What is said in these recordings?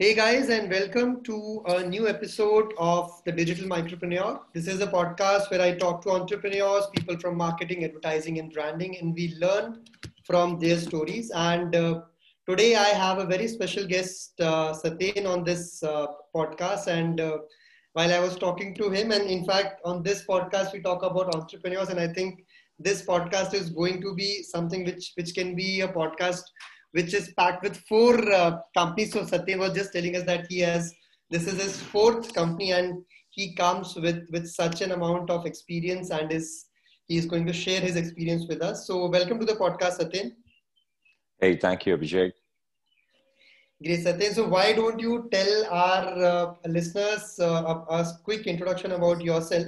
Hey guys, and welcome to a new episode of The Digital Micropreneur. This is a podcast where I talk to entrepreneurs, people from marketing, advertising, and branding, and we learn from their stories. And uh, today I have a very special guest, uh, Satyen, on this uh, podcast. And uh, while I was talking to him, and in fact, on this podcast, we talk about entrepreneurs, and I think this podcast is going to be something which which can be a podcast which is packed with four uh, companies. So Satya was just telling us that he has this is his fourth company, and he comes with with such an amount of experience, and is he is going to share his experience with us. So welcome to the podcast, Satya. Hey, thank you, Abhishek. Great, Satya. So why don't you tell our uh, listeners uh, a, a quick introduction about yourself?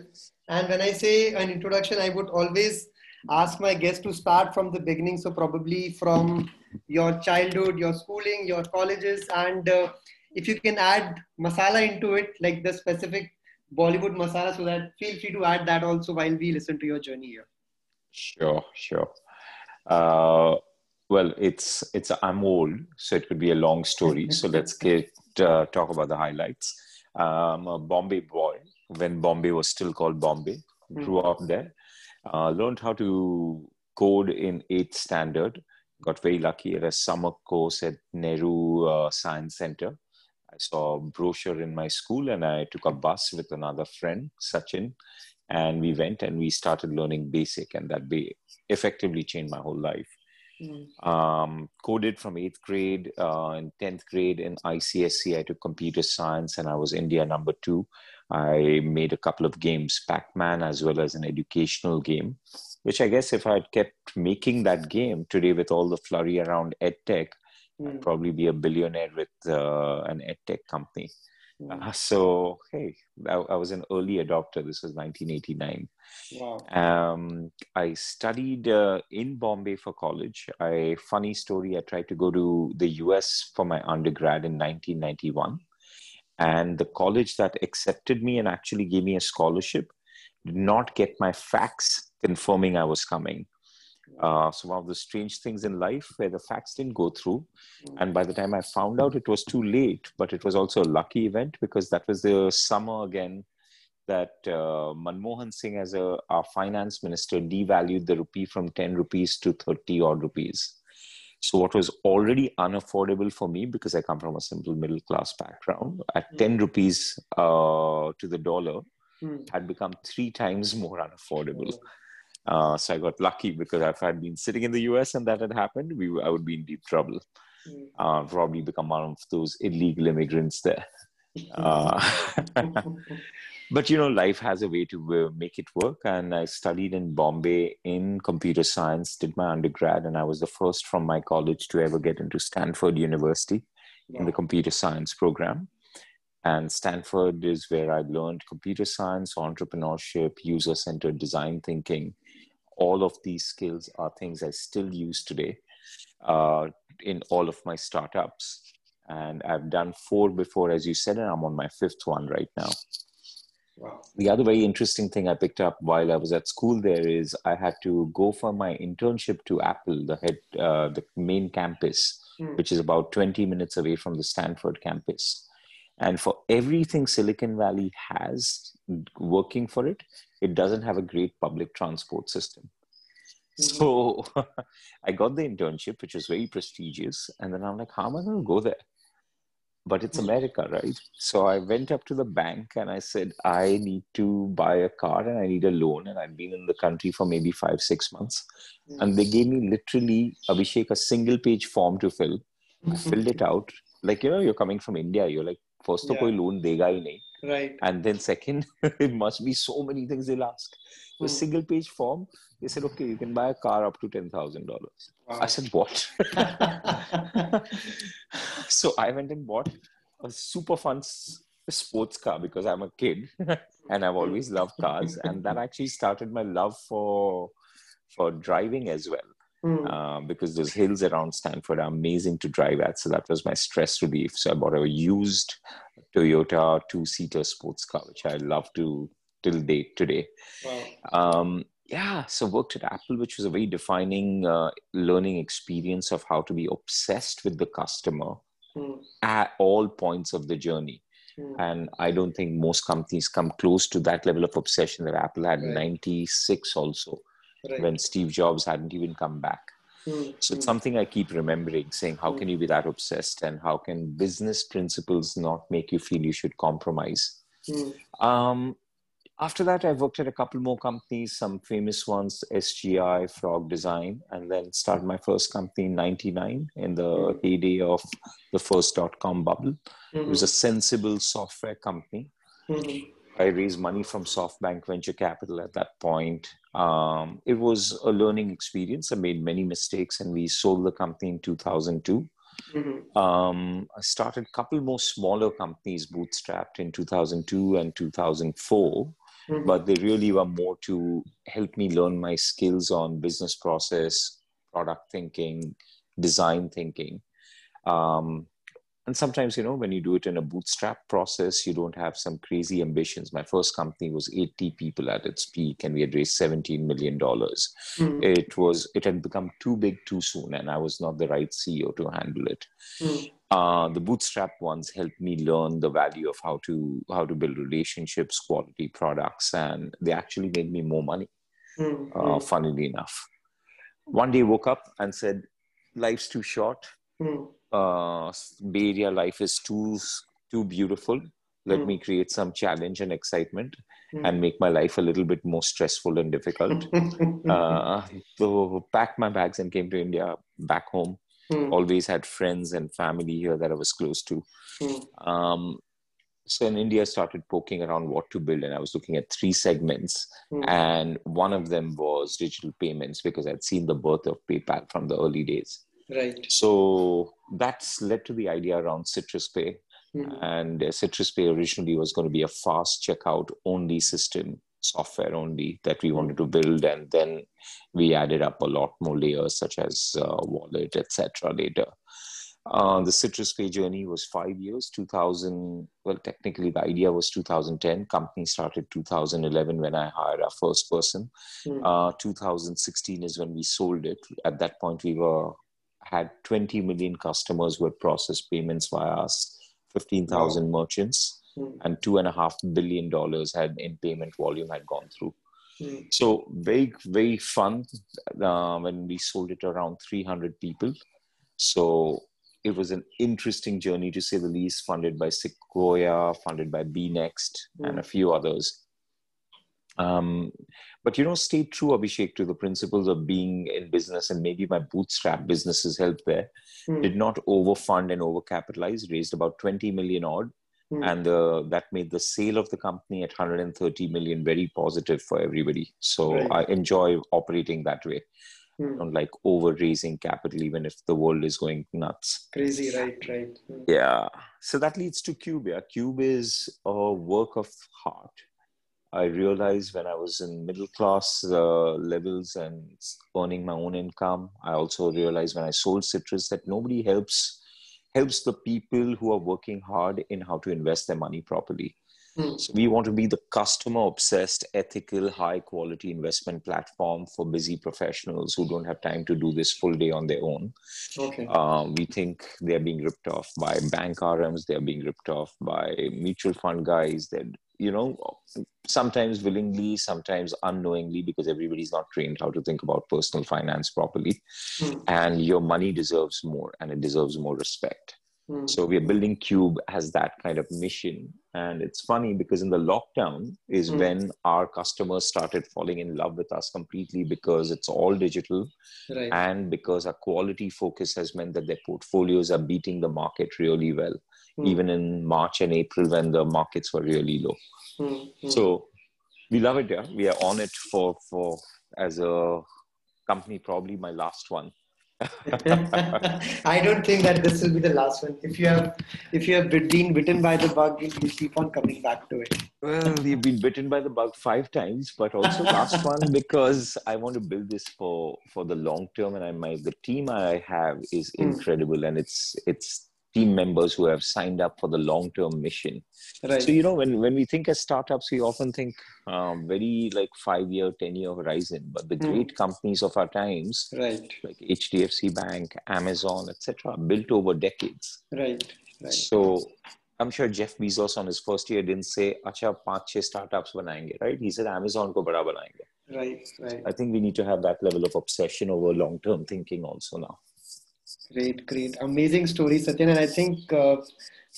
And when I say an introduction, I would always ask my guests to start from the beginning. So probably from your childhood, your schooling, your colleges, and uh, if you can add masala into it, like the specific Bollywood masala, so that feel free to add that also while we listen to your journey here. Sure, sure. Uh, well, it's it's I'm old, so it could be a long story. so let's get uh, talk about the highlights. I'm a Bombay boy when Bombay was still called Bombay. Grew mm. up there. Uh, learned how to code in eighth standard got very lucky at a summer course at Nehru uh, Science Center. I saw a brochure in my school and I took a bus with another friend, Sachin, and we went and we started learning basic, and that be effectively changed my whole life. Mm. Um, coded from eighth grade uh, and 10th grade in ICSE. I took computer science and I was India number two. I made a couple of games, Pac Man, as well as an educational game which I guess if I had kept making that game today with all the flurry around edtech, mm. I'd hmm. probably be a billionaire with uh, an edtech company. Mm. Uh, so, hey, I, I, was an early adopter. This was 1989. Wow. Um, I studied uh, in Bombay for college. I funny story. I tried to go to the US for my undergrad in 1991, and the college that accepted me and actually gave me a scholarship did not get my fax confirming I was coming. Uh, so one of the strange things in life where the facts didn't go through, and by the time I found out, it was too late. But it was also a lucky event because that was the summer again that uh, Manmohan Singh, as a our finance minister, devalued the rupee from ten rupees to thirty odd rupees. So what was already unaffordable for me because I come from a simple middle class background at hmm. ten rupees uh, to the dollar mm. had become three times more unaffordable. Oh. Uh, so I got lucky because if I'd been sitting in the US and that had happened, we I would be in deep trouble. Mm. Uh, probably become one of those illegal immigrants there. Uh, but you know, life has a way to uh, make it work. And I studied in Bombay in computer science, did my undergrad, and I was the first from my college to ever get into Stanford University yeah. in the computer science program. And Stanford is where I learned computer science, entrepreneurship, user centered design thinking. All of these skills are things I still use today uh, in all of my startups. And I've done four before, as you said, and I'm on my fifth one right now. Wow. The other very interesting thing I picked up while I was at school there is I had to go for my internship to Apple, the head, uh, the main campus, mm. which is about 20 minutes away from the Stanford campus. And for everything Silicon Valley has working for it, it doesn't have a great public transport system. Hmm. So I got the internship, which was very prestigious. And then I'm like, how am I going to go there? But it's hmm. America, right? So I went up to the bank and I said, I need to buy a car and I need a loan. And I've been in the country for maybe five, six months. Hmm. And they gave me literally, Abhishek, a single page form to fill. I filled it out. Like, you know, you're coming from India. You're like, first of all, loan dega hi nahi right. And then second it must be so many things they'll ask. So hmm. single page form they said okay you can buy a car up to $10000 i said what? So i went and bought a super fun sports car because i'm a kid and i've always loved cars. And that actually started my love for for driving as well Mm. Uh, because those hills around Stanford are amazing to drive at. So that was my stress relief. So I bought a used Toyota two-seater sports car, which I love to till date today. Wow. Um, yeah, so worked at Apple, which was a very defining uh, learning experience of how to be obsessed with the customer mm. at all points of the journey. Mm. And I don't think most companies come close to that level of obsession that Apple had in Right. 96 also, Right. when Steve Jobs hadn't even come back. Mm, So it's mm, something I keep remembering, saying, how Mm. can you be that obsessed? And how can business principles not make you feel you should compromise? mm, Um, after that, I worked at a couple more companies, some famous ones, SGI, Frog Design, and then started my first company in 99 in the Mm. heyday of the first dot com bubble. It was a sensible software company. mhm, I raised money from SoftBank Venture Capital at that point. Um, it was a learning experience. I made many mistakes, and we sold the company in 2002. mhm, Um, I started a couple more smaller companies bootstrapped in 2002 and 2004, mhm, but they really were more to help me learn my skills on business process, product thinking, design thinking. Um, and sometimes, you know, when you do it in a bootstrap process, you don't have some crazy ambitions. My first company was 80 people at its peak, and we had raised $17 million mhm, it was it had become too big too soon and i was not the right ceo to handle it. Mhm, uh, the bootstrap ones helped me learn the value of how to how to build relationships quality products and they actually made me more money mhm, uh, funnily enough. One day woke up and said life's too short. Mhm, uh, bay area life is too too beautiful let Mm. me create some challenge and excitement mhm, and make my life a little bit more stressful and difficult mhm, uh, so packed my bags and came to India back home. mhm, Always had friends and family here that I was close to. mhm, Um, so in India, I started poking around what to build, and I was looking at three segments, mhm, and one of them was digital payments because I'd seen the birth of PayPal from the early days. Right. So that's led to the idea around Citrus Pay, Mhm, and uh, Citrus Pay originally was going to be a fast checkout only system, software only that we wanted to build, and then we added up a lot more layers such as uh, wallet, etc. Later, uh, the Citrus Pay journey was five years. 2000, well, technically the idea was 2010. Company started 2011 when I hired our first person. mhm, Uh, 2016 is when we sold it. At that point, we were had 20 million customers who had processed payments via us, 15,000 merchants, mhm, and two and a half billion dollars had in payment volume had gone through. mhm, So very very fun uh, when we sold it around 300 people. So it was an interesting journey to say the least, funded by Sequoia, funded by B Beenext, and a few others. Um, but you know, stay true, Abhishek, to the principles of being in business, and maybe my bootstrap businesses helped there. mhm, Did not overfund and overcapitalize, raised about 20 million odd, mhm. and uh, that made the sale of the company at 130 million very positive for everybody. So Right. I enjoy operating that way. I Mhm. don't like over raising capital, even if the world is going nuts. Crazy, right, right. Mhm, Yeah. So that leads to Cube. Yeah. Cube is a work of heart. I realized when I was in middle class uh, levels and earning my own income, I also realized when I sold Citrus that nobody helps helps the people who are working hard in how to invest their money properly. mhm, So we want to be the customer obsessed, ethical, high quality investment platform for busy professionals who don't have time to do this full day on their own. Okay. Uh, we think they're being ripped off by bank RMs, they're being ripped off by mutual fund guys. That you know, sometimes willingly, sometimes unknowingly, because everybody's not trained how to think about personal finance properly. Mhm, And your money deserves more, and it deserves more respect. mhm, So we are building Cube as that kind of mission. And it's funny because in the lockdown is Mm. when our customers started falling in love with us completely because it's all digital Right. and because our quality focus has meant that their portfolios are beating the market really well, Mhm, even in March and April when the markets were really low. mhm. So we love it. Yeah, we are on it for for as a company. Probably my last one. I don't think that this will be the last one. If you have, if you have been bitten by the bug, you keep on coming back to it. Well, we've been bitten by the bug five times, but also last one because I want to build this for for the long term, and I my the team I have is Hmm. incredible, and it's it's team members who have signed up for the long term mission. Right. So, you know, when, when we think as startups, we often think um, very like five year, 10 year horizon, but the Hmm. great companies of our times, right. like HDFC Bank, Amazon, etc., built over decades. Right. Right. So I'm sure Jeff Bezos on his first year didn't say, "Acha, पांच छह startups बनाएंगे," right? He said, "Amazon को बड़ा बनाएंगे." Right. Right. I think we need to have that level of obsession over long-term thinking also now. Great, great, amazing story, Satyen. And I think uh,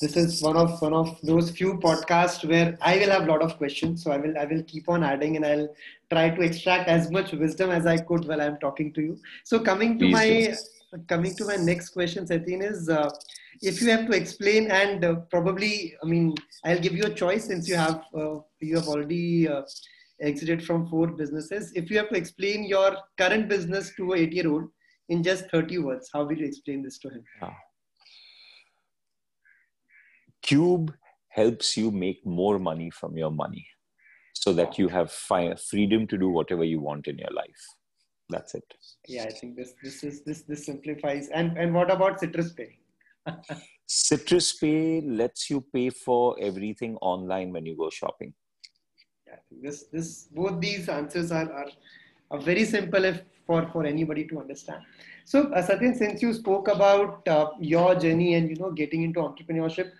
this is one of one of those few podcasts where I will have a lot of questions. So I will I will keep on adding, and I'll try to extract as much wisdom as I could while I'm talking to you. So coming to Please my coming to my next question, Satyen, is uh, if you have to explain, and uh, probably I mean I'll give you a choice since you have uh, you have already. Uh, exited from four businesses if you have to explain your current business to a 8 year old in just 30 words how will you explain this to him Cube helps you make more money from your money so that you have fi- freedom to do whatever you want in your life. That's it. yeah i think this this is this this simplifies and and what about citrus pay Citrus Pay lets you pay for everything online when you go shopping. yeah, this this both these answers are are, are very simple if for for anybody to understand. So uh, Satyen, since you spoke about uh, your journey and you know getting into entrepreneurship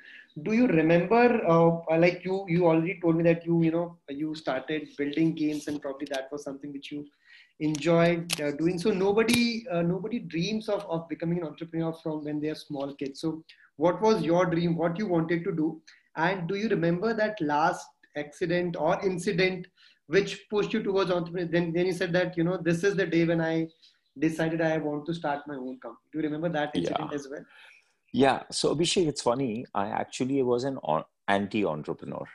do you remember uh, like you you already told me that you you know you started building games and probably that was something which you enjoyed uh, doing. So nobody uh, nobody dreams of, of becoming an entrepreneur from when they are small kids. So what was your dream? What you wanted to do? And do you remember that last accident or incident which pushed you towards entrepreneurship. then then you said that you know this is the day when i decided i want to start my own company do you remember that incident Yeah. as well Yeah. So Abhishek, it's funny. I actually was an anti-entrepreneur.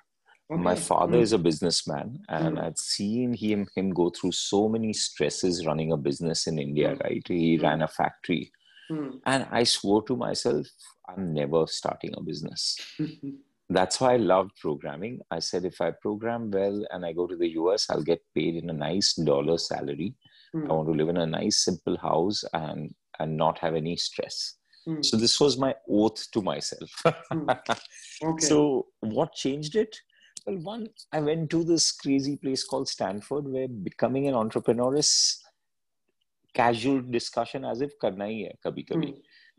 My father Mm. is a businessman, and Mm. I'd seen him him go through so many stresses running a business in India. Mm. Right? He Mm. ran a factory, Hmm. and I swore to myself, I'm never starting a business. That's why I loved programming. I said, if I program well and I go to the US, I'll get paid in a nice dollar salary. Hmm. I want to live in a nice, simple house and and not have any stress. Hmm. So this was my oath to myself. Hmm. okay So what changed it? Well, one, I went to this crazy place called Stanford where becoming an entrepreneur is casual discussion as if karna hi hai kabhi kabhi.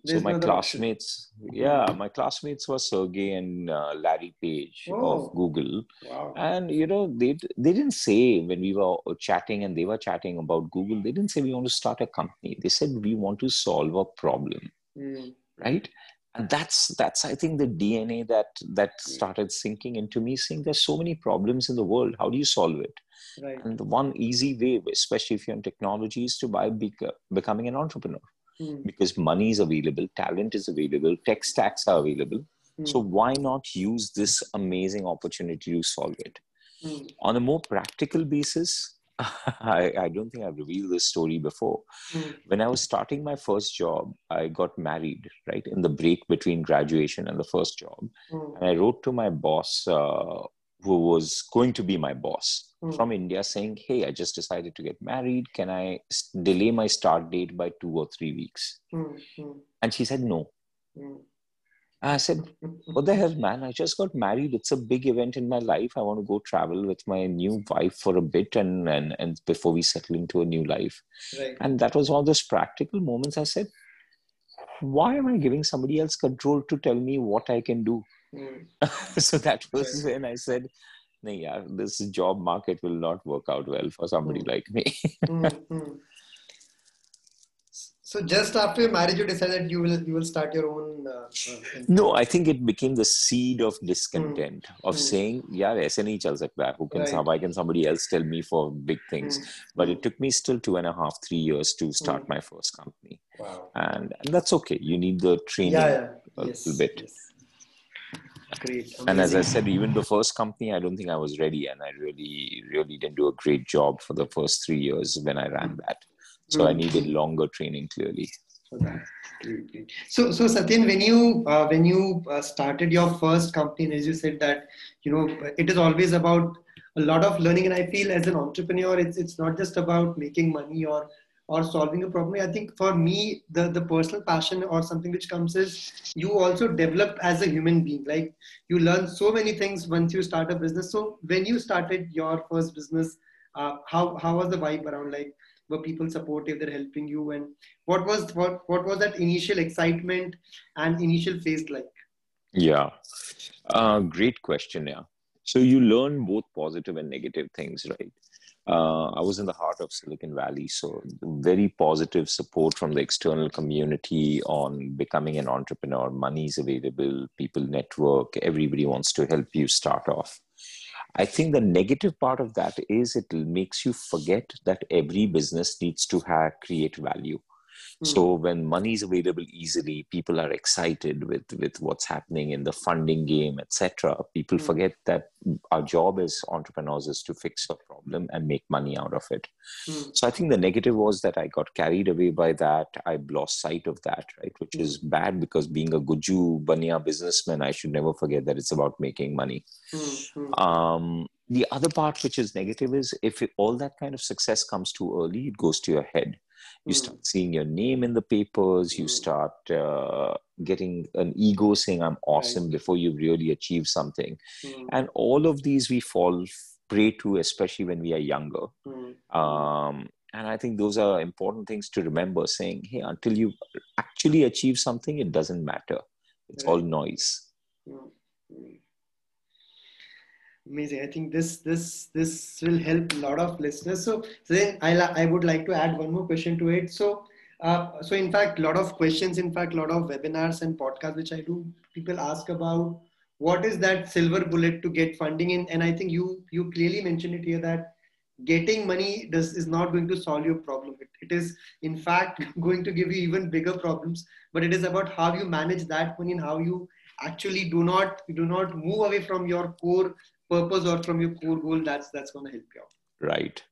Hmm. So my other option. classmates, yeah, my classmates were Sergey and uh, Larry Page Oh. of Google, wow and you know they they didn't say when we were chatting and they were chatting about Google, they didn't say we want to start a company. They said we want to solve a problem Hmm. right and that's that's i think the dna that that started sinking into me saying there's so many problems in the world how do you solve it right and the one easy way especially if you're in technology is to by bec- becoming an entrepreneur Hmm. because money is available talent is available tech stacks are available Hmm. so why not use this amazing opportunity to solve it Hmm. on a more practical basis I, I don't think I've revealed this story before Hmm. when I was starting my first job, I got married, right, in the break between graduation and the first job. Hmm. And I wrote to my boss, uh, who was going to be my boss Hmm. from India, saying, Hey, I just decided to get married. Can I s- delay my start date by two or three weeks? Hmm. And she said, No. Hmm. I said, What the hell, man? I just got married. It's a big event in my life. I want to go travel with my new wife for a bit and, and, and before we settle into a new life. right And that was one of those practical moments I said, why am I giving somebody else control to tell me what I can do? Hmm. so that was Right. when I said, "Nee, yaar, this job market will not work out well for somebody Hmm. like me. Hmm. Hmm. So just after your marriage, you decided you will you will start your own. Uh, uh, no, I think it became the seed of discontent of Hmm. saying, yeah, nahi chal sakta. Who can, Right. why can somebody else tell me for big things? Hmm. But it took me still two and a half, three years to start Hmm. my first company. Wow. And, and that's okay. You need the training. Yeah, yeah. a yes, little bit. Yes. Great. And as I said, even the first company, I don't think I was ready, and I really, really didn't do a great job for the first three years when I ran that. So I Mm. needed longer training, clearly. Great, great. So, so Satyen, when you uh, when you uh, started your first company, and as you said that you know it is always about a lot of learning, and I feel as an entrepreneur, it's it's not just about making money or or solving a problem. I think for me the the personal passion or something which comes is you also develop as a human being. Like you learn so many things once you start a business. So when you started your first business uh, how how was the vibe around? Like were people supportive? They're helping you? And what was what what was that initial excitement and initial phase like? Yeah. Uh, great question yeah. So you learn both positive and negative things right uh, I was in the heart of Silicon Valley, so very positive support from the external community on becoming an entrepreneur. Money is available, people network, everybody wants to help you start off. I think the negative part of that is it makes you forget that every business needs to have create value. Hmm. So when money is available easily, people are excited with with what's happening in the funding game, etc. People mm. forget that our job as entrepreneurs is to fix a problem and make money out of it. Mm. So I think the negative was that I got carried away by that. I lost sight of that, right? Which mm. is bad because being a guju bania businessman, I should never forget that it's about making money. Hmm. Um, the other part which is negative is if it, all that kind of success comes too early, it goes to your head you mm. start seeing your name in the papers you mm. start uh, getting an ego saying i'm awesome right. before you really achieve something mm. and all of these we fall prey to especially when we are younger hmm. um, and i think those are important things to remember saying hey until you actually achieve something it doesn't matter it's right. all noise hmm. Hmm amazing. I think this this this will help a lot of listeners. So, then i i would like to add one more question to it. So uh, so in fact a lot of questions in fact a lot of webinars and podcasts which i do people ask about what is that silver bullet to get funding in? And i think you you clearly mentioned it here that getting money does is not going to solve your problem. It, it is in fact going to give you even bigger problems. But it is about how you manage that money and how you actually do not do not move away from your core purpose or from your core goal that's that's going to help you out. Right.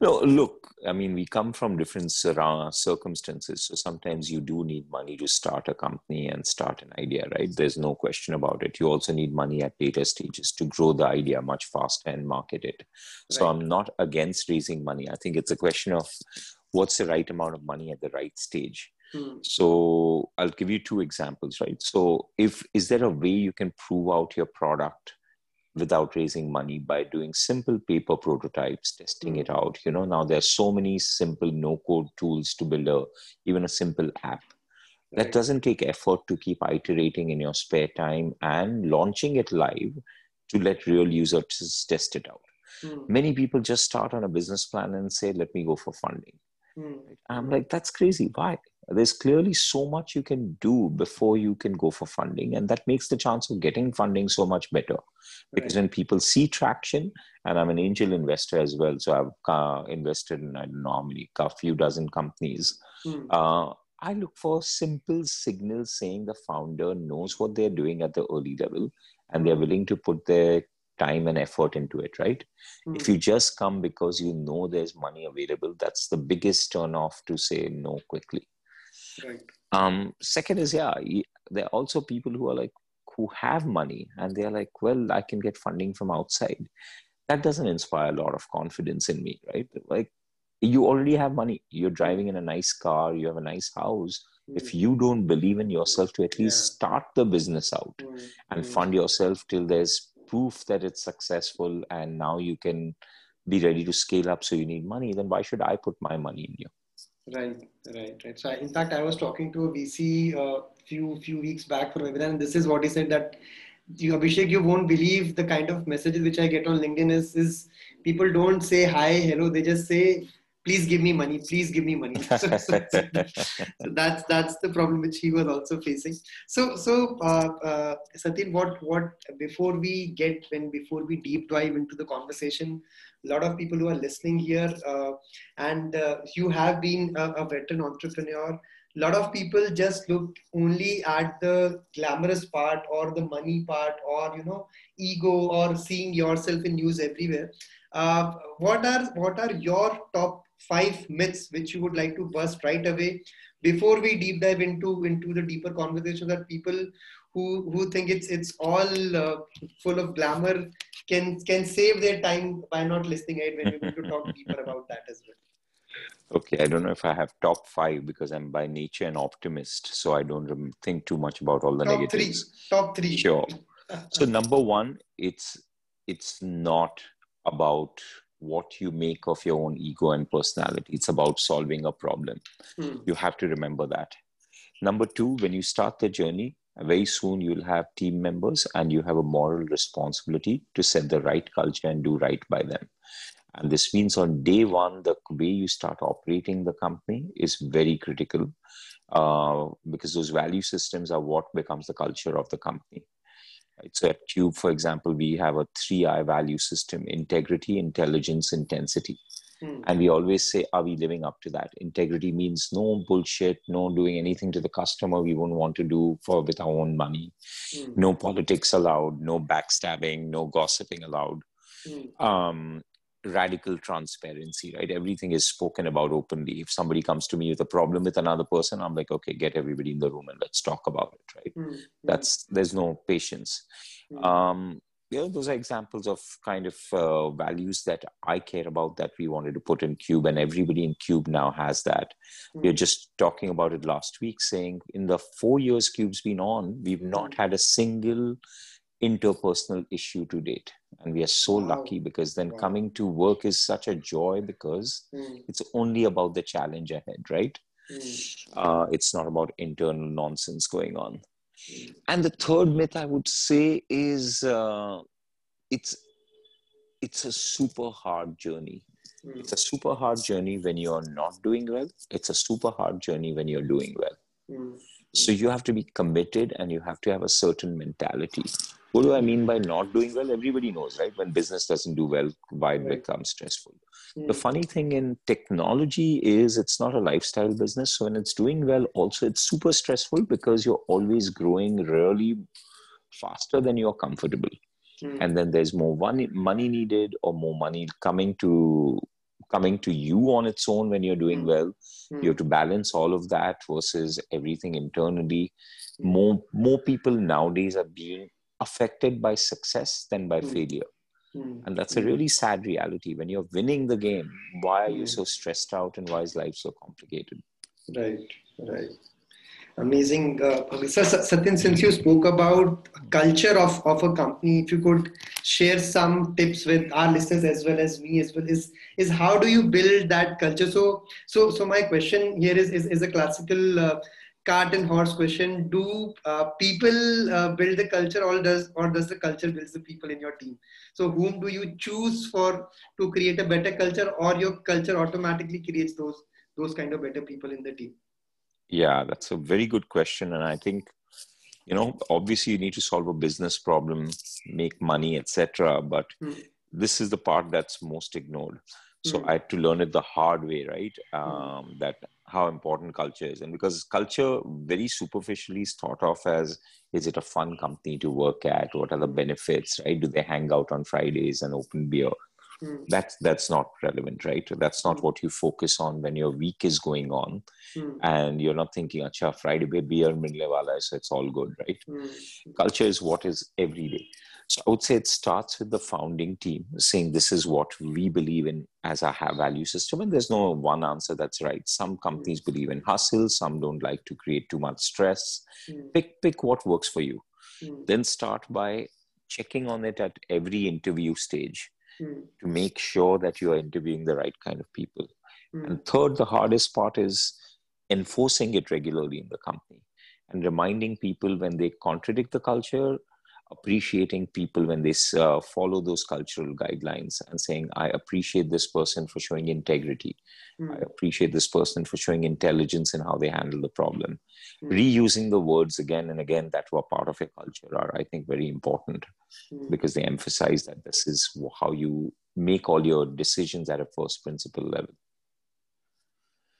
No look i mean we come from different circumstances so sometimes you do need money to start a company and start an idea right? There's no question about it. You also need money at later stages to grow the idea much faster and market it. So right. i'm not against raising money. I think it's a question of what's the right amount of money at the right stage. Hmm. so i'll give you two examples right? So if is there a way you can prove out your product without raising money by doing simple paper prototypes testing it out. You know now there's so many simple no code tools to build a even a simple app that doesn't take effort to keep iterating in your spare time and launching it live to let real users test it out. Mm. many people just start on a business plan and say let me go for funding. Mm. i'm like that's crazy. Why there's clearly so much you can do before you can go for funding and that makes the chance of getting funding so much better because right. when people see traction and i'm an angel investor as well so i've uh, invested in i don't know how many a few dozen companies hmm. uh, i look for simple signals saying the founder knows what they're doing at the early level and they're willing to put their time and effort into it right hmm. if you just come because you know there's money available that's the biggest turn off to say no quickly Right. Um, second is yeah, there are also people who are like who have money and they're like, well, I can get funding from outside. That doesn't inspire a lot of confidence in me, right? Like you already have money. You're driving in a nice car. You have a nice house. Mm. If you don't believe in yourself to at least yeah. start the business out mm. and mm. fund yourself till there's proof that it's successful and now you can be ready to scale up so you need money, then why should I put my money in you? Right, right, right. So, in fact, I was talking to a VC a uh, few few weeks back for webinar, and this is what he said that you, Abhishek, you won't believe the kind of messages which I get on LinkedIn is is people don't say hi, hello, they just say please give me money please give me money. So, that's that's the problem which he was also facing. So so uh, uh, Satyen, what what before we get when before we deep dive into the conversation a lot of people who are listening here uh, and uh, you have been a, a veteran entrepreneur a lot of people just look only at the glamorous part or the money part or you know ego or seeing yourself in news everywhere. Uh, what are what are your top five myths which you would like to bust right away before we deep dive into into the deeper conversation that people who who think it's it's all uh, full of glamour can can save their time by not listening it when we're going to talk deeper about that as well Okay, I don't know if I have top five because I'm by nature an optimist, so I don't think too much about all the top negatives. Three. Top three. Sure. so number one, it's it's not about what you make of your own ego and personality. It's about solving a problem. Hmm. You have to remember that. Number two, when you start the journey, very soon you'll have team members and you have a moral responsibility to set the right culture and do right by them. And this means on day one, the way you start operating the company is very critical uh, because those value systems are what becomes the culture of the company. Right? So at Cube, for example, we have a three I value system integrity, intelligence, intensity. Hmm. And we always say, are we living up to that? Integrity means no bullshit, no doing anything to the customer we wouldn't want to do for with our own money. Hmm. No politics allowed, no backstabbing, no gossiping allowed. Hmm. Um, radical transparency, right? Everything is spoken about openly. If somebody comes to me with a problem with another person, I'm like, okay, get everybody in the room and let's talk about it, right? Mm-hmm. That's there's no patience. Mm-hmm. Um, you know, those are examples of kind of uh, values that I care about that we wanted to put in Cube, and everybody in Cube now has that. Mm-hmm. We are just talking about it last week, saying in the four years Cube's been on, we've not hmm. had a single interpersonal issue to date and we are so wow. lucky because then wow. coming to work is such a joy because mm. it's only about the challenge ahead right mm. uh, it's not about internal nonsense going on mm. and the third myth i would say is uh, it's it's a super hard journey hmm. it's a super hard journey when you're not doing well it's a super hard journey when you're doing well hmm. so you have to be committed and you have to have a certain mentality what do I mean by not doing well? Everybody knows, right? When business doesn't do well, why it right. becomes stressful. Mm. The funny thing in technology is it's not a lifestyle business. So when it's doing well, also it's super stressful because you're always growing really faster than you're comfortable. Mm. And then there's more money, money needed or more money coming to coming to you on its own when you're doing mm. well. You have to balance all of that versus everything internally. Hmm. More more people nowadays are being affected by success than by mm. failure. Mm. And that's a hmm. really sad reality. When you're winning the game, why are you hmm. so stressed out and why is life so complicated? Right, right. Amazing. Uh, so, Satyen, since you spoke about culture of, of a company, if you could share some tips with our listeners as well as me as well, is, is how do you build that culture? So, so, so my question here is, is, is a classical uh, cart and horse question. Do uh, people uh, build the culture or does or does the culture build the people in your team? So whom do you choose for to create a better culture or your culture automatically creates those those kind of better people in the team? Yeah that's a very good question. And i think you know obviously you need to solve a business problem make money etc but hmm. this is the part that's most ignored so hmm. i had to learn it the hard way right hmm. um, that how important culture is and because culture very superficially is thought of as is it a fun company to work at what are the benefits right do they hang out on fridays and open beer mm. that's that's not relevant right that's not mm. what you focus on when your week is going on mm. and you're not thinking acha friday beer milne wala so it's all good right hmm. culture is what is every day so I would say it starts with the founding team saying this is what we believe in as our value system. And there's no one answer that's right. Some companies mm. believe in hustle, some don't like to create too much stress. Mm. Pick pick what works for you. Mm. Then start by checking on it at every interview stage mm. to make sure that you are interviewing the right kind of people. Mm. And third, the hardest part is enforcing it regularly in the company and reminding people when they contradict the culture appreciating people when they uh, follow those cultural guidelines and saying, I appreciate this person for showing integrity. Mm. I appreciate this person for showing intelligence in how they handle the problem. Mm. Reusing the words again and again that were part of your culture are, I think, very important mm. because they emphasize that this is how you make all your decisions at a first principle level.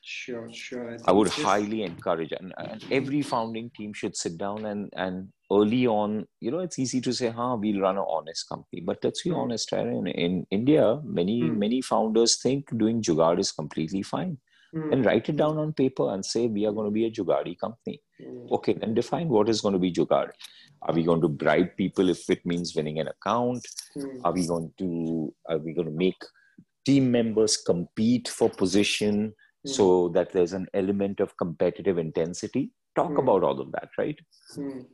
Sure, sure. I, would just... highly encourage, and, and, every founding team should sit down and and early on, you know, it's easy to say, "Huh, we'll run an honest company," but let's be mm. honest? In, in India, many mm. many founders think doing jugaad is completely fine, mm. and write it down on paper and say we are going to be a jugaadi company. Hmm. Okay, then define what is going to be jugaad. Are we going to bribe people if it means winning an account? Hmm. Are we going to are we going to make team members compete for position mm. so that there's an element of competitive intensity talk mm. about all of that right mm.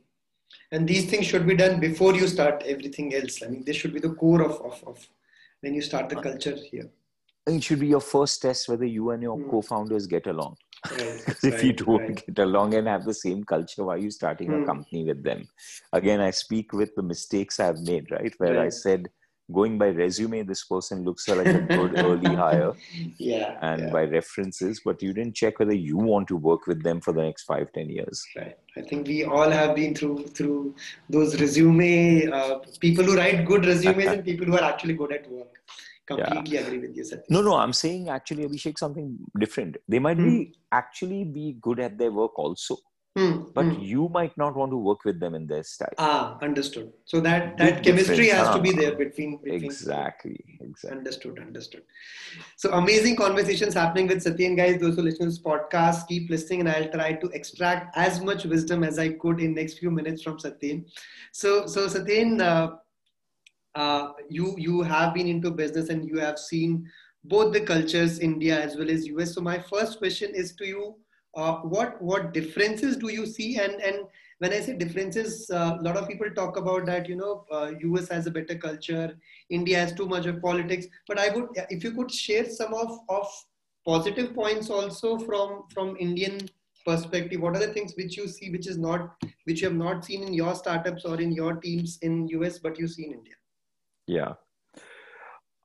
and these things should be done before you start everything else i mean this should be the core of, of, of when you start the uh, culture here it should be your first test whether you and your mm. co-founders get along right, if right, you don't right. get along and have the same culture why are you starting mm. a hmm. company with them again i speak with the mistakes i've made right where i said going by resume this person looks like a good early hire yeah and yeah. by references but you didn't check whether you want to work with them for the next five ten years right i think we all have been through through those resume uh, people who write good resumes and people who are actually good at work completely yeah. agree with you Satish. no no i'm saying actually abhishek something different they might hmm. be actually be good at their work also Hmm, but hmm. you might not want to work with them in their style. Ah, understood. So that that Big chemistry has to be there between, between exactly, exactly. Understood, understood. So amazing conversations happening with Satyen, guys. Those who listen to this podcast, keep listening, and I'll try to extract as much wisdom as I could in next few minutes from Satyen. So, so Satyen, uh, uh, you you have been into business and you have seen both the cultures, India as well as US. So my first question is to you uh, what what differences do you see? And and when i say differences a uh, lot of people talk about that you know uh, us has a better culture india has too much of politics. But i would if you could share some of of positive points also from from indian perspective what are the things which you see which is not which you have not seen in your startups or in your teams in us but you see in india? Yeah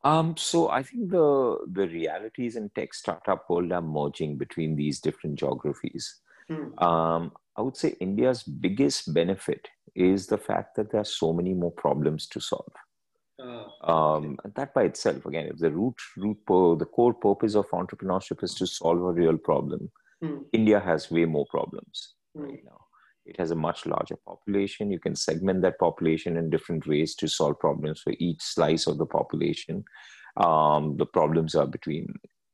um, so I think the the realities in tech startup world are merging between these different geographies. Hmm. Um, I would say India's biggest benefit is the fact that there are so many more problems to solve. Uh, um, and that by itself, again, if the root root the core purpose of entrepreneurship is to solve a real problem, hmm. India has way more problems hmm. right now. It has a much larger population. You can segment that population in different ways to solve problems for each slice of the population. Um, the problems are between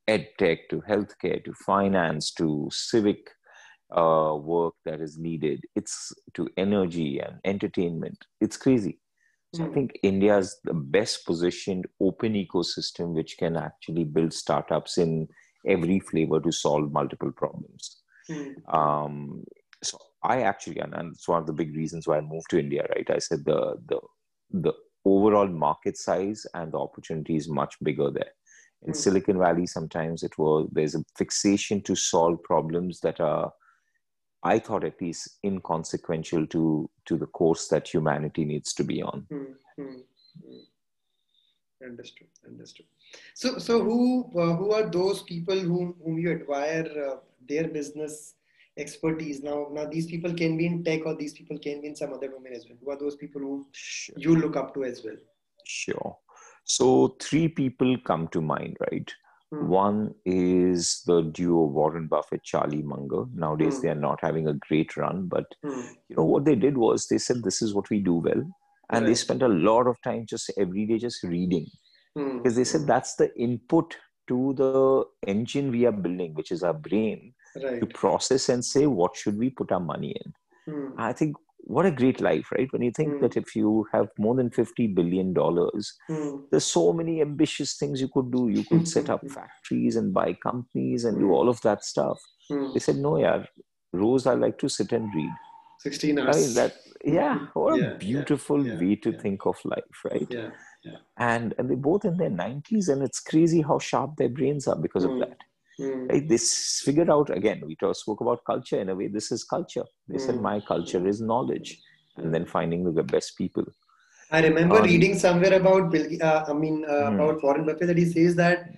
ed tech to healthcare to finance to civic uh, work that is needed. It's to energy and entertainment. It's crazy. So. I hmm. think India is the best positioned open ecosystem which can actually build startups in every flavor to solve multiple problems. Mm. Um, so I actually, and, and it's one of the big reasons why I moved to India, right? I said the the the overall market size and the opportunity is much bigger there. In mm. Silicon Valley, sometimes it was there's a fixation to solve problems that are, I thought at least, inconsequential to to the course that humanity needs to be on. Mm-hmm. Understood. Understood. So, so who uh, who are those people whom whom you admire uh, their business expertise now now these people can be in tech or these people can be in some other domain as well who are those people who sure. you look up to as well sure so three people come to mind right hmm. one is the duo warren buffett charlie munger nowadays hmm. they are not having a great run but hmm. you know what they did was they said this is what we do well and right. they spent a lot of time just every day just reading because they said that's the input to the engine we are building which is our brain right. to process and say what should we put our money in hmm. i think what a great life right when you think hmm. that if you have more than 50 billion dollars hmm. there's so many ambitious things you could do you could set up factories and buy companies and do Hmm. all of that stuff Hmm. they said no yeah rose i like to sit and read 16 hours mean, that yeah what a Yeah, yeah, beautiful yeah, way to yeah. think of life right yeah yeah and and they're both in their 90s and it's crazy how sharp their brains are because of that Hmm. right? This figured out again. We talk, spoke about culture in a way. This is culture. They said Mm. my culture is knowledge, and then finding the best people. I remember Um, reading somewhere about Bill. Uh, I mean, uh, Hmm. about Warren Buffett that he says that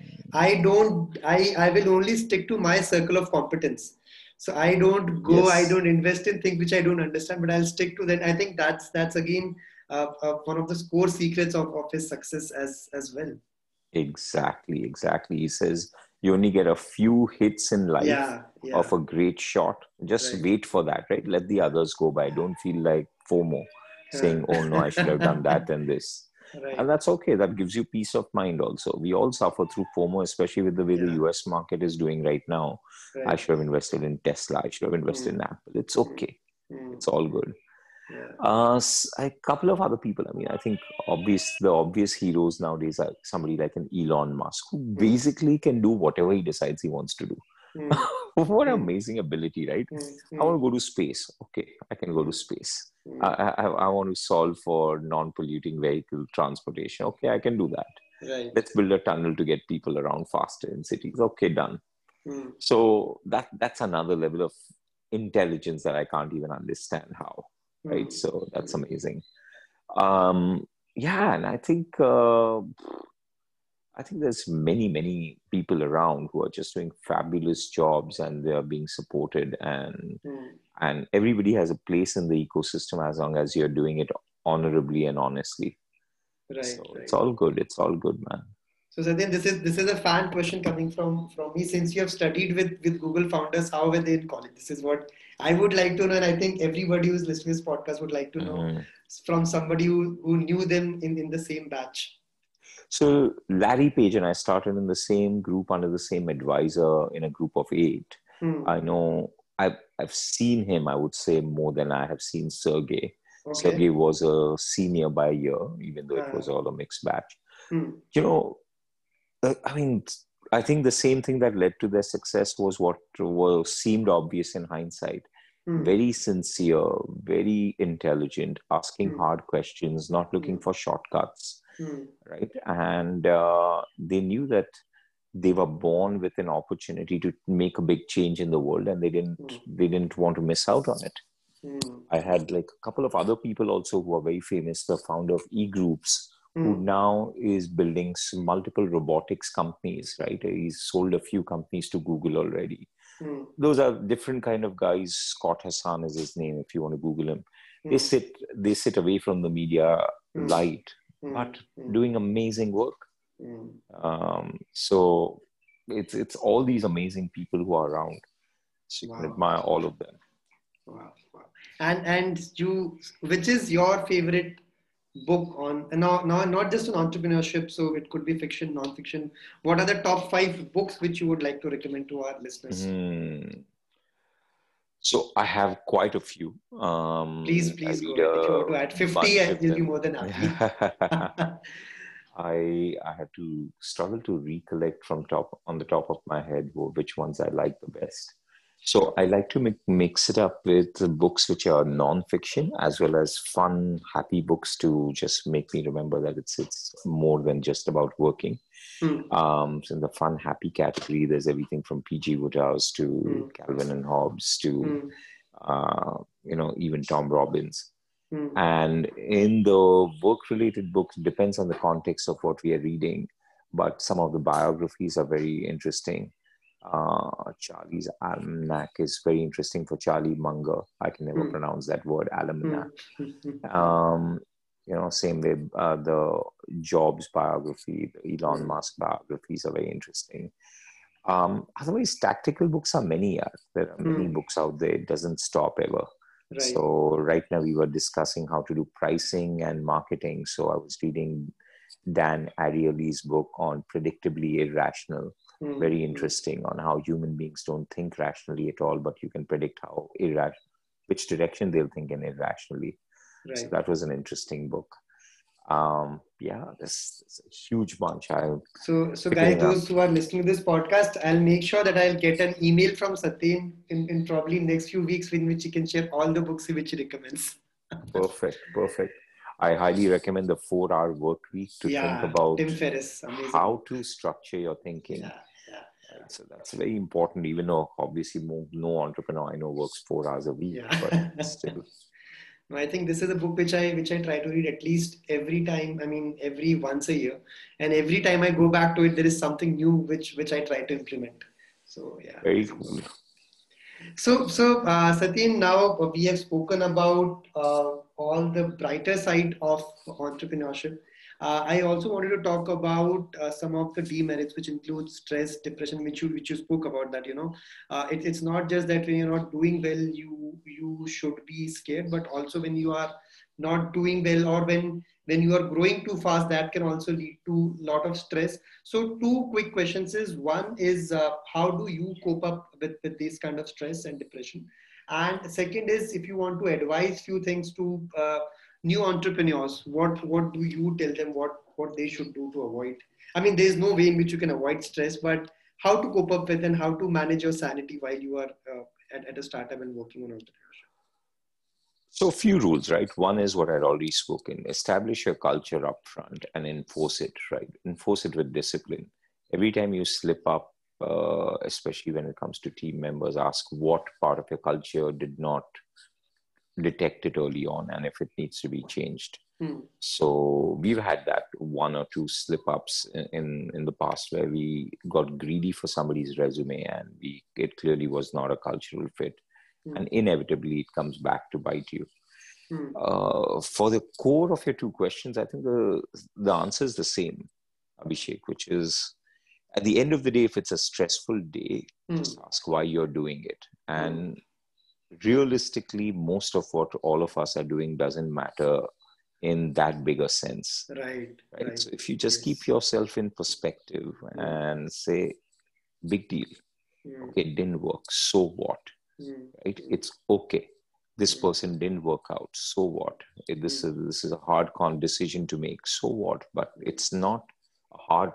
I don't. I I will only stick to my circle of competence. So I don't go. Yes. I don't invest in things which I don't understand, but I'll stick to that. I think that's that's again uh, uh, one of the core secrets of, of his success as as well. Exactly, exactly. He says you only get a few hits in life Yeah, yeah. of a great shot. Just Right. wait for that, right? Let the others go by. Don't feel like FOMO, saying, "Oh no, I should have done that and this." right. And that's okay. That gives you peace of mind. Also, we all suffer through FOMO, especially with the way the U.S. market is doing right now. I should have invested in Tesla. I should have invested in Apple. It's okay. Mm. It's all good. Yeah. Uh, a couple of other people. I mean, I think obvious the obvious heroes nowadays are somebody like an Elon Musk, who mm. basically can do whatever he decides he wants to do. Mm. what an hmm. amazing ability, right? Mm. I want to go to space. Okay, I can go to space. Hmm. I, I, I want to solve for non-polluting vehicle transportation. Okay, I can do that. Right. Let's build a tunnel to get people around faster in cities. Okay, done. Hmm. So that that's another level of intelligence that I can't even understand how. Right. So that's amazing. Um, yeah, and I think uh, I think there's many, many people around who are just doing fabulous jobs and they are being supported and mm. and everybody has a place in the ecosystem as long as you're doing it honorably and honestly. Right, so right. It's all good. It's all good, man. So Satyen, this is this is a fan question coming from from me. Since you have studied with with Google founders, how were they in college? This is what I would like to know, and I think everybody who's listening to this podcast would like to know mm-hmm. from somebody who, who knew them in, in the same batch. So Larry Page and I started in the same group under the same advisor in a group of eight. Hmm. I know I've, I've seen him, I would say, more than I have seen Sergey. Okay. Sergey was a senior by a year, even though it was ah. all a mixed batch. Hmm. You know, I mean, I think the same thing that led to their success was what was seemed obvious in hindsight. Hmm. Very sincere, very intelligent, asking hard questions, not looking for shortcuts mm. right? And uh, they knew that they were born with an opportunity to make a big change in the world, and they didn't mm. they didn't want to miss out on it. Mm. I had like a couple of other people also who are very famous. The founder of E Groups, who hmm. now is building multiple robotics companies. Right, he's sold a few companies to Google already. Hmm. Those are different kind of guys. Scott Hassan is his name. If you want to Google him, they hmm. sit they sit away from the media light but mm. doing amazing work. Mm. Um, so it's it's all these amazing people who are around. So you wow. can admire all of them. Wow. wow. And and you, which is your favorite book on not, now not just on entrepreneurship so it could be fiction non-fiction what are the top five books which you would like to recommend to our listeners mm. So I have quite a few. Um, please, please go. If you want to add 50, I will be more than happy. I I have to struggle to recollect from top on the top of my head which ones I like the best. So I like to make, mix it up with books which are non-fiction as well as fun, happy books to just make me remember that it's it's more than just about working. Mm. Um, so in the fun, happy category, there's everything from P.G. Wodehouse to mm. Calvin and Hobbes to, mm. uh, you know, even Tom Robbins. Hmm. And in the work-related books, depends on the context of what we are reading, but some of the biographies are very interesting. Uh, Charlie's Almanac is very interesting for Charlie Munger. I can never mm. pronounce that word, almanac. Mm. Um, you know same way uh, the jobs biography the elon hmm. musk biographies are very interesting um, otherwise tactical books are many uh, there are many mm. books out there it doesn't stop ever right. so right now we were discussing how to do pricing and marketing so i was reading dan ariely's book on predictably irrational mm. very interesting on how human beings don't think rationally at all but you can predict how irrational which direction they'll think in irrationally Right. So that was an interesting book. Um, yeah, this is a huge bunch. I so so guys, those who are listening to this podcast, I'll make sure that I'll get an email from Satyen in, in probably next few weeks in which he can share all the books which he recommends. perfect, perfect. I highly recommend the four hour work week to yeah, think about Tim Ferriss, how to structure your thinking. Yeah. So that's very important, even though obviously no, no entrepreneur I know works four hours a week, but still. I think this is a book which I which I try to read at least every time. I mean, every once a year, and every time I go back to it, there is something new which which I try to implement. So yeah. Very cool. So so uh, Satyen, now we have spoken about uh, all the brighter side of entrepreneurship. Uh, I also wanted to talk about uh, some of the demerits, which include stress, depression, which you which you spoke about. That you know, uh, it, it's not just that when you're not doing well, you you should be scared, but also when you are not doing well or when when you are growing too fast, that can also lead to a lot of stress. So, two quick questions is one is uh, how do you cope up with with this kind of stress and depression? And second is if you want to advise few things to uh, new entrepreneurs, what what do you tell them what what they should do to avoid? I mean, there's no way in which you can avoid stress, but how to cope up with and how to manage your sanity while you are uh, at, at a startup and working on entrepreneurship. So, a few rules, right? One is what I'd already spoken establish your culture up front and enforce it, right? Enforce it with discipline. Every time you slip up, uh, especially when it comes to team members, ask what part of your culture did not detect it early on and if it needs to be changed. Hmm. So we've had that one or two slip ups in, in the past where we got greedy for somebody's resume and we it clearly was not a cultural fit mm. and inevitably it comes back to bite you. Mm. Uh, for the core of your two questions, I think the the answer is the same, Abhishek, which is at the end of the day, if it's a stressful day, mm. just ask why you're doing it. And realistically, most of what all of us are doing doesn't matter in that bigger sense. Right. Right. right. So if you just yes. keep yourself in perspective and say, big deal. Okay, it didn't work. So what? mm. right it's okay this mm. person didn't work out so what this mm. is this is a hard con decision to make so what but it's not a hard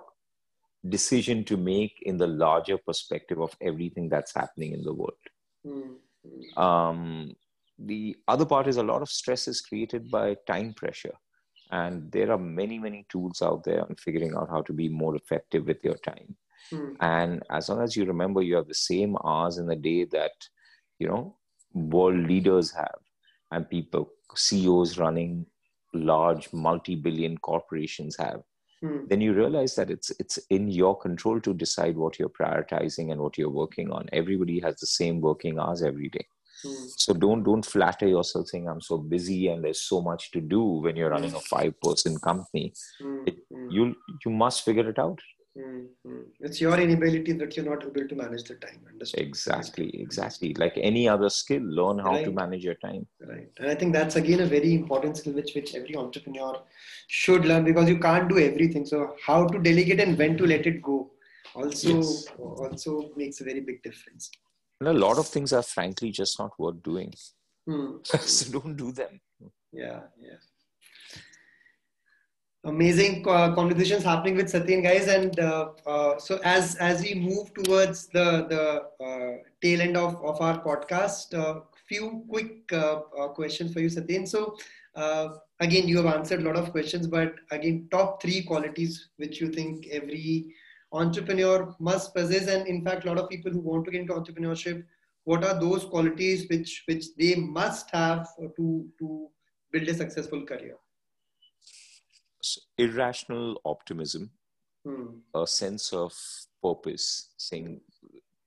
decision to make in the larger perspective of everything that's happening in the world. Mm. um, the other part is a lot of stress is created by time pressure. And there are many many tools out there on figuring out how to be more effective with your time. Mm. and as long as you remember you have the same hours in the day that you know world leaders have. And people ceos running large multi-billion corporations have hmm. then you realize that it's it's in your control to decide what you're prioritizing and what you're working on everybody has the same working hours every day hmm. so don't don't flatter yourself saying i'm so busy and there's so much to do when you're running a five person company hmm. it, you you must figure it out Mm-hmm. It's your inability that you're not able to manage the time. Understand? Exactly, exactly. Like any other skill, learn how right. to manage your time. Right. And I think that's again a very important skill which, which every entrepreneur should learn because you can't do everything. So how to delegate and when to let it go also yes. also makes a very big difference. And a lot of things are frankly just not worth doing. Hmm. so don't do them. Yeah, yeah amazing uh, conversations happening with Satyen guys. And uh, uh, so as as we move towards the the uh, tail end of, of our podcast a few quick uh, uh, questions for you Satyen so again you have answered a lot of questions but again top three qualities which you think every entrepreneur must possess. And in fact a lot of people who want to get into entrepreneurship what are those qualities which which they must have to to build a successful career irrational optimism, hmm. a sense of purpose, saying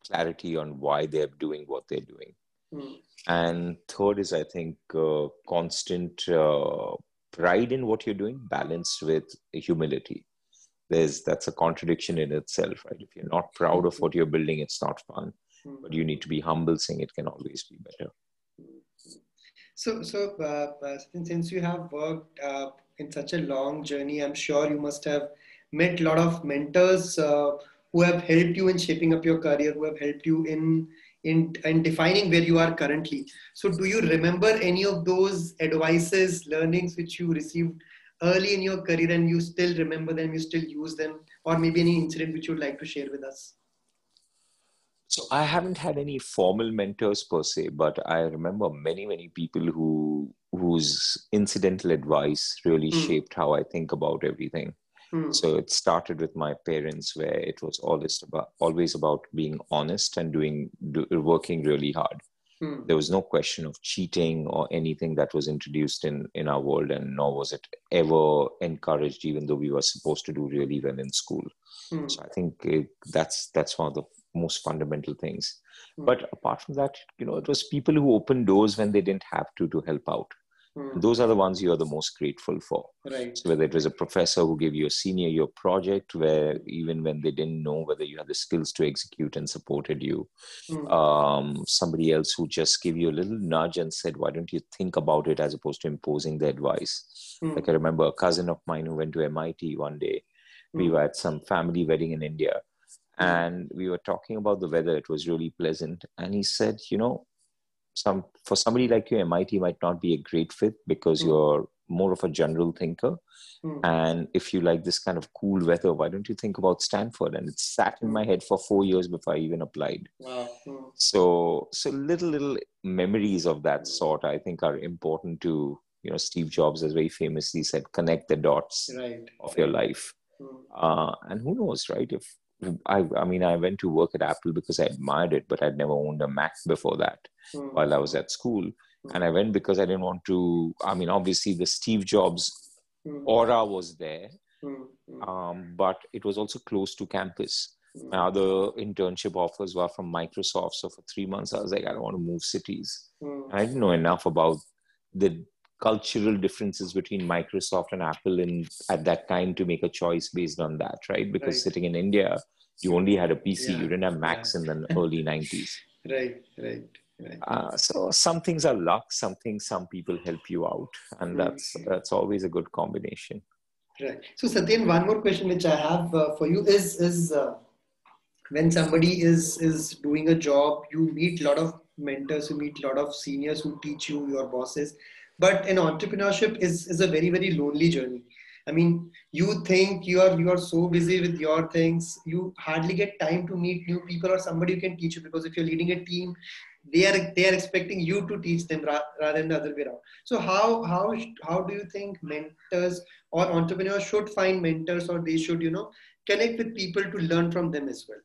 clarity on why they're doing what they're doing. Hmm. And third is, I think, uh, constant uh, pride in what you're doing, balanced with humility. There's that's a contradiction in itself, right? If you're not proud of what you're building, it's not fun. Hmm. But you need to be humble, saying it can always be better. So, so uh, uh since you have worked uh, in such a long journey, I'm sure you must have met a lot of mentors uh, who have helped you in shaping up your career, who have helped you in in, in defining where you are currently. So, do you remember any of those advices, learnings which you received early in your career and you still remember them, you still use them, or maybe any incident which you'd like to share with us? So I haven't had any formal mentors per se, but I remember many, many people who whose incidental advice really mm. shaped how I think about everything. Mm. So it started with my parents, where it was always about always about being honest and doing do, working really hard. Mm. There was no question of cheating or anything that was introduced in in our world, and nor was it ever encouraged, even though we were supposed to do really well in school. Hmm. So I think it, that's that's one of the most fundamental things. Hmm. But apart from that, you know, it was people who opened doors when they didn't have to to help out. Hmm. Those are the ones you are the most grateful for. Right. So whether it was a professor who gave you a senior year project, where even when they didn't know whether you had the skills to execute and supported you, hmm. um, somebody else who just gave you a little nudge and said, "Why don't you think about it?" as opposed to imposing the advice. Hmm. Like I remember a cousin of mine who went to MIT one day. We hmm. were at some family wedding in India. And we were talking about the weather. It was really pleasant, and he said, "You know." some for somebody like you, MIT might not be a great fit because mm. you're more of a general thinker. Mm. And if you like this kind of cool weather, why don't you think about Stanford? And it sat in my head for four years before I even applied. Wow. Mm. So, so little little memories of that sort, I think, are important to you know. Steve Jobs has very famously said, "Connect the dots right. of your life." Uh, and who knows, right? If I, I mean, I went to work at Apple because I admired it, but I'd never owned a Mac before that mm. while I was at school. Mm. And I went because I didn't want to, I mean, obviously the Steve Jobs mm. aura was there, um, but it was also close to campus. My other internship offers were from Microsoft. So for three months, I was like, I don't want to move cities. I didn't know enough about the cultural differences between Microsoft and Apple in at that time to make a choice based on that, right? Because right. sitting in India, you only had a PC. Yeah. You didn't have Macs yeah. in the early '90s. Right, right. Right. Uh, so some things are luck, some things some people help you out, and that's that's always a good combination. Right. So Satyen, one more question which I have uh, for you is is uh, when somebody is is doing a job, you meet a lot of mentors, you meet a lot of seniors who teach you, your bosses but in entrepreneurship is, is a very very lonely journey. I mean you think you are you are so busy with your things you hardly get time to meet new people or somebody who can teach you because if you're leading a team they are they are expecting you to teach them ra- rather than the other way around. So how how how do you think mentors or entrepreneurs should find mentors or they should you know connect with people to learn from them as well?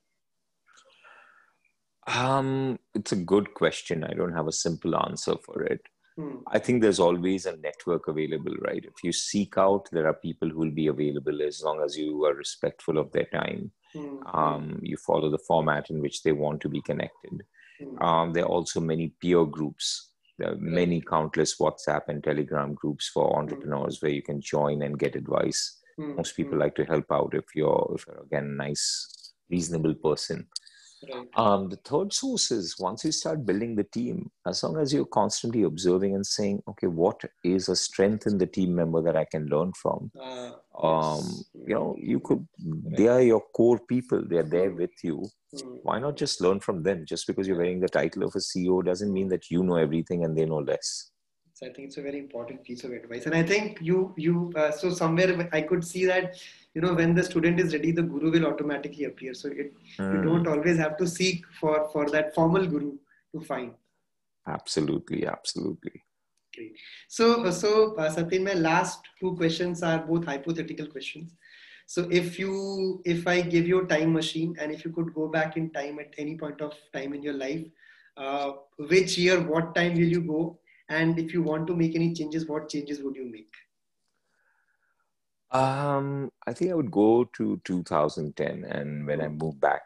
Um it's a good question. I don't have a simple answer for it Hmm. I think there's always a network available, right? If you seek out, there are people who will be available as long as you are respectful of their time. Hmm. Um, you follow the format in which they want to be connected. Hmm. Um, there are also many peer groups. There are many countless WhatsApp and Telegram groups for entrepreneurs where you can join and get advice. Most people like to help out if you're, if you're again, a nice, reasonable person. Right. Um, the third source is once you start building the team, as long as you're constantly observing and saying, okay, what is a strength in the team member that I can learn from? Uh, um, yes. You know, you could, they are your core people, they're there with you. Mm. Why not just learn from them? Just because you're wearing the title of a CEO doesn't mean that you know everything and they know less. So I think it's a very important piece of advice. And I think you, you, uh, so somewhere I could see that you know when the student is ready the guru will automatically appear so it, mm. you hmm. don't always have to seek for for that formal guru to find absolutely absolutely Great. so so uh, Satyen, my last two questions are both hypothetical questions so if you if i give you a time machine and if you could go back in time at any point of time in your life uh, which year what time will you go and if you want to make any changes what changes would you make um, I think I would go to 2010 and when I hmm. moved back,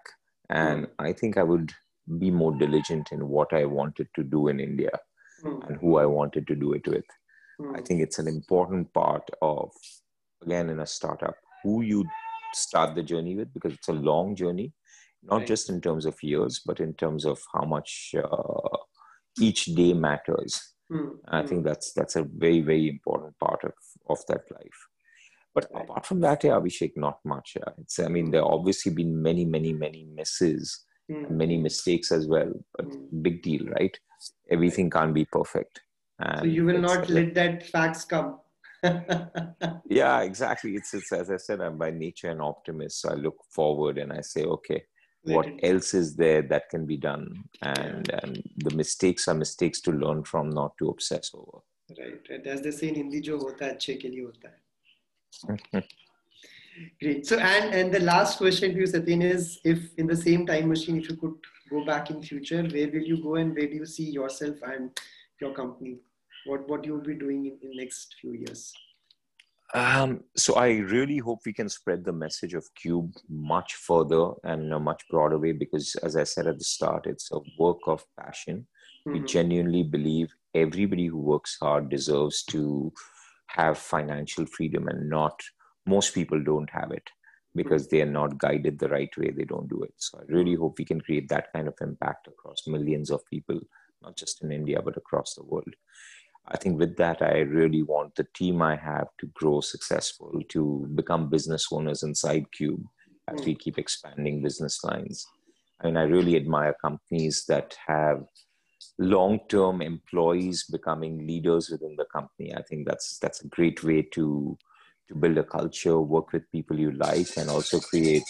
and mm. I think I would be more diligent in what I wanted to do in India mm. and who I wanted to do it with. Mm. I think it's an important part of, again, in a startup, who you start the journey with because it's a long journey, not right. just in terms of years, but in terms of how much uh, each day matters. Hmm. I think that's that's a very very important part of of that life. But right. apart from that, yeah, Abhishek, not much. Yeah. It's, I mean, there obviously been many, many, many misses, mm. many mistakes as well. But mm. big deal, right? Everything can't be perfect. And so you will not let that facts come. yeah, exactly. It's, it's as I said, I'm by nature an optimist. So I look forward and I say, okay, let what else is there that can be done? And, yeah. and the mistakes are mistakes to learn from, not to obsess over. Right. right. As they say in Hindi, jo hota hai, अच्छे के लिए होता है. Great. So, and and the last question to you, Satyen, is if in the same time machine, if you could go back in future, where will you go and where do you see yourself and your company? What what you will be doing in, in next few years? Um, so I really hope we can spread the message of Cube much further and in a much broader way because, as I said at the start, it's a work of passion. Mm-hmm. We genuinely believe everybody who works hard deserves to have financial freedom and not most people don't have it because they are not guided the right way they don't do it. So i really hope we can create that kind of impact across millions of people not just in india but across the world. I think with that i really want the team i have to grow successful to become business owners inside cube as we hmm. keep expanding business lines. I mean, I really admire companies that have long-term employees becoming leaders within the company. I think that's that's a great way to to build a culture, work with people you like, and also create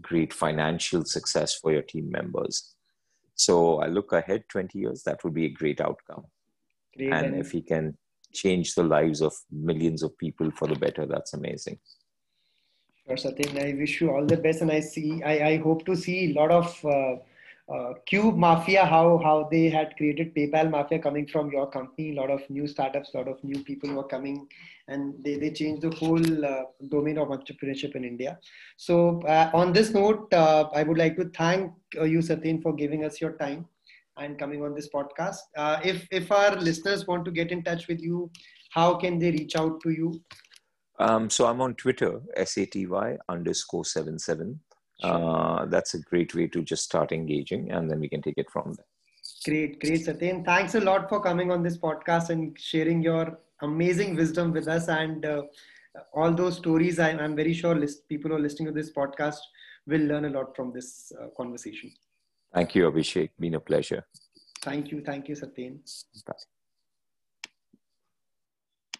great financial success for your team members. So I look ahead 20 years, that would be a great outcome. Great. And if he can change the lives of millions of people for the better, that's amazing. Sure, Satyen. I wish you all the best, and I see, I, I hope to see a lot of uh, uh, Cube Mafia, how how they had created PayPal Mafia coming from your company. A lot of new startups, a lot of new people were coming, and they, they changed the whole uh, domain of entrepreneurship in India. So uh, on this note, uh, I would like to thank uh, you, Satyen, for giving us your time and coming on this podcast. Uh, if if our listeners want to get in touch with you, how can they reach out to you? Um, so I'm on Twitter, saty underscore seven seven. Uh, that's a great way to just start engaging and then we can take it from there. Great, great, Satyen. Thanks a lot for coming on this podcast and sharing your amazing wisdom with us and uh, all those stories. I'm, I'm very sure list, people who are listening to this podcast will learn a lot from this uh, conversation. Thank you, Abhishek. Been a pleasure. Thank you. Thank you, Satyen. Bye.